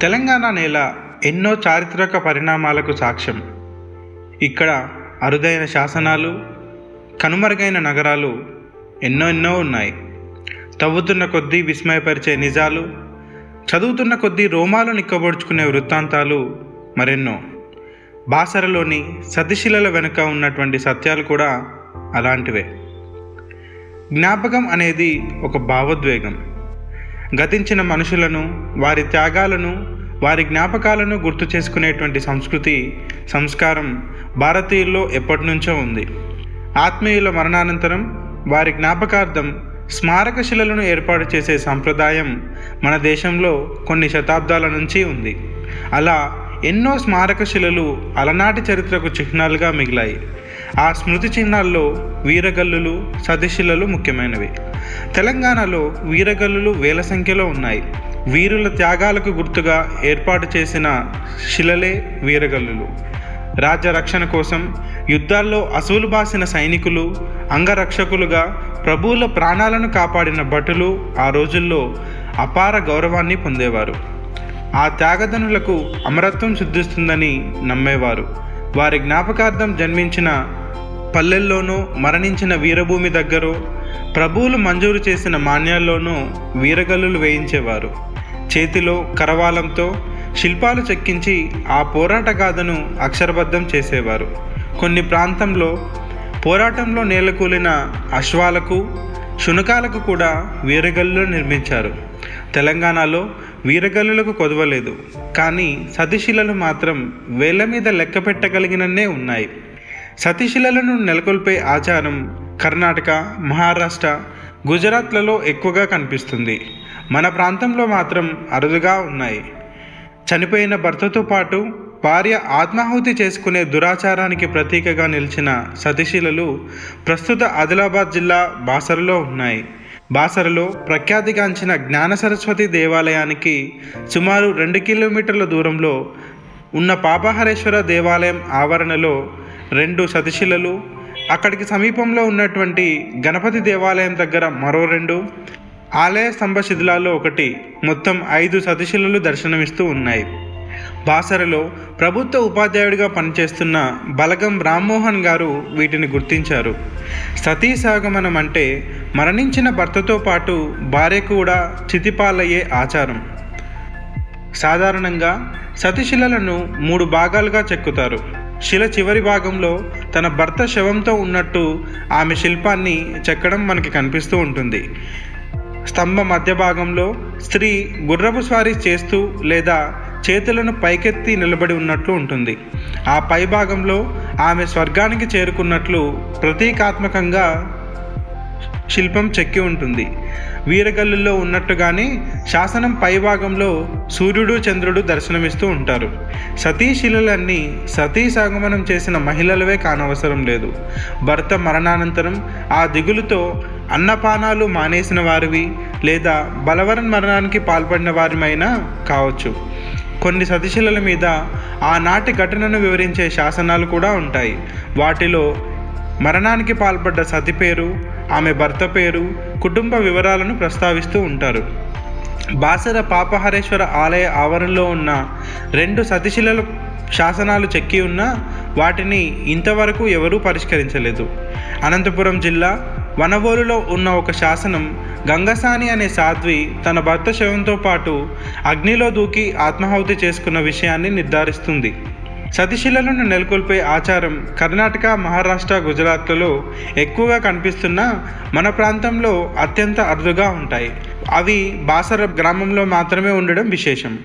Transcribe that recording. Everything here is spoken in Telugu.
తెలంగాణ నేల ఎన్నో చారిత్రక పరిణామాలకు సాక్ష్యం. ఇక్కడ అరుదైన శాసనాలు కనుమరుగైన నగరాలు ఎన్నో ఎన్నో ఉన్నాయి. తవ్వుతున్న కొద్దీ విస్మయపరిచే నిజాలు చదువుతున్న కొద్దీ రోమాలు నిక్కబొడుచుకునే వృత్తాంతాలు మరెన్నో. బాసరలోని సతిశిలల వెనుక ఉన్నటువంటి సత్యాలు కూడా అలాంటివే. జ్ఞాపకం అనేది ఒక భావోద్వేగం. గతించిన మనుషులను వారి త్యాగాలను వారి జ్ఞాపకాలను గుర్తు చేసుకునేటువంటి సంస్కృతి సంస్కారం భారతీయుల్లో ఎప్పటి నుంచో ఉంది. ఆత్మీయుల మరణానంతరం వారి జ్ఞాపకార్థం స్మారక శిలలను ఏర్పాటు చేసే సంప్రదాయం మన దేశంలో కొన్ని శతాబ్దాల నుంచి ఉంది. అలా ఎన్నో స్మారక శిలలు అలనాటి చరిత్రకు చిహ్నాలుగా మిగిలాయి. ఆ స్మృతి చిహ్నాల్లో వీరగల్లులు సతిశిలలు ముఖ్యమైనవి. తెలంగాణలో వీరగల్లులు వేల సంఖ్యలో ఉన్నాయి. వీరుల త్యాగాలకు గుర్తుగా ఏర్పాటు చేసిన శిలలే వీరగల్లులు. రాజ్య రక్షణ కోసం యుద్ధాల్లో అసువులు బాసిన సైనికులు అంగరక్షకులుగా ప్రభువుల ప్రాణాలను కాపాడిన భటులు ఆ రోజుల్లో అపార గౌరవాన్ని పొందేవారు. ఆ త్యాగధనులకు అమరత్వం సిద్ధిస్తుందని నమ్మేవారు. వారి జ్ఞాపకార్థం జన్మించిన పల్లెల్లోనూ మరణించిన వీరభూమి దగ్గరో ప్రభువులు మంజూరు చేసిన మాన్యాల్లోనూ వీరగల్లులు వేయించేవారు. చేతిలో కరవాలంతో శిల్పాలు చెక్కించి ఆ పోరాట గాథను అక్షరబద్ధం చేసేవారు. కొన్ని ప్రాంతంలో పోరాటంలో నేలకూలిన అశ్వాలకు శునకాలకు కూడా వీరగల్లులు నిర్మించారు. తెలంగాణలో వీరగల్లులకు కొదవలేదు. కానీ సతిశిలలు మాత్రం వేల మీద లెక్క పెట్టగలిగినన్నే ఉన్నాయి. సతీశిలలను నెలకొల్పే ఆచారం కర్ణాటక మహారాష్ట్ర గుజరాత్లలో ఎక్కువగా కనిపిస్తుంది. మన ప్రాంతంలో మాత్రం అరుదుగా ఉన్నాయి. చనిపోయిన భర్తతో పాటు భార్య ఆత్మాహుతి చేసుకునే దురాచారానికి ప్రతీకగా నిలిచిన సతిశిలలు ప్రస్తుత ఆదిలాబాద్ జిల్లా బాసరలో ఉన్నాయి. బాసరలో ప్రఖ్యాతిగాంచిన జ్ఞాన సరస్వతి దేవాలయానికి సుమారు రెండు కిలోమీటర్ల దూరంలో ఉన్న పాపహరేశ్వర దేవాలయం ఆవరణలో రెండు సతిశిలలు. అక్కడికి సమీపంలో ఉన్నటువంటి గణపతి దేవాలయం దగ్గర మరో రెండు. ఆలయ స్తంభ శిథిలాల్లో ఒకటి. మొత్తం ఐదు సతిశిలలు దర్శనమిస్తూ ఉన్నాయి. బాసరలో ప్రభుత్వ ఉపాధ్యాయుడిగా పనిచేస్తున్న బలగం రామ్మోహన్ గారు వీటిని గుర్తించారు. సతీ సాగమనం అంటే మరణించిన భర్తతో పాటు భార్య కూడా చితిపాలయ్యే ఆచారం. సాధారణంగా సతిశిలలను మూడు భాగాలుగా చెక్కుతారు. శిల చివరి భాగంలో తన భర్త శవంతో ఉన్నట్టు ఆమె శిల్పాన్ని చెక్కడం మనకి కనిపిస్తూ ఉంటుంది. స్తంభ మధ్య భాగంలో స్త్రీ గుర్రపు స్వారీ చేస్తూ లేదా చేతులను పైకెత్తి నిలబడి ఉన్నట్లు ఉంటుంది. ఆ పై భాగంలో ఆమె స్వర్గానికి చేరుకున్నట్లు ప్రతీకాత్మకంగా శిల్పం చెక్కి ఉంటుంది. వీరగల్లుల్లో ఉన్నట్టుగానే శాసనం పై భాగంలో సూర్యుడు చంద్రుడు దర్శనమిస్తూ ఉంటారు. సతీశిలలన్నీ సతీ సాగమనం చేసిన మహిళలవే కానవసరం లేదు. భర్త మరణానంతరం ఆ దిగులుతో అన్నపానాలు మానేసిన వారివి లేదా బలవరం మరణానికి పాల్పడిన వారిమైనా కావచ్చు. కొన్ని సతిశిలల మీద ఆనాటి ఘటనను వివరించే శాసనాలు కూడా ఉంటాయి. వాటిలో మరణానికి పాల్పడ్డ సతి పేరు ఆమె భర్త పేరు కుటుంబ వివరాలను ప్రస్తావిస్తూ ఉంటారు. బాసర పాపహరేశ్వర ఆలయ ఆవరణలో ఉన్న రెండు సతిశిలల శాసనాలు చెక్కి ఉన్నా వాటిని ఇంతవరకు ఎవరూ పరిష్కరించలేదు. అనంతపురం జిల్లా వనవోలులో ఉన్న ఒక శాసనం గంగసాని అనే సాధ్వి తన భర్త శవంతో పాటు అగ్నిలో దూకి ఆత్మాహుతి చేసుకున్న విషయాన్ని నిర్ధారిస్తుంది. సతిశిలలను నెలకొల్పే ఆచారం కర్ణాటక మహారాష్ట్ర గుజరాత్లలో ఎక్కువగా కనిపిస్తున్నా మన ప్రాంతంలో అత్యంత అరుదుగా ఉంటాయి. అవి బాసర గ్రామంలో మాత్రమే ఉండడం విశేషం.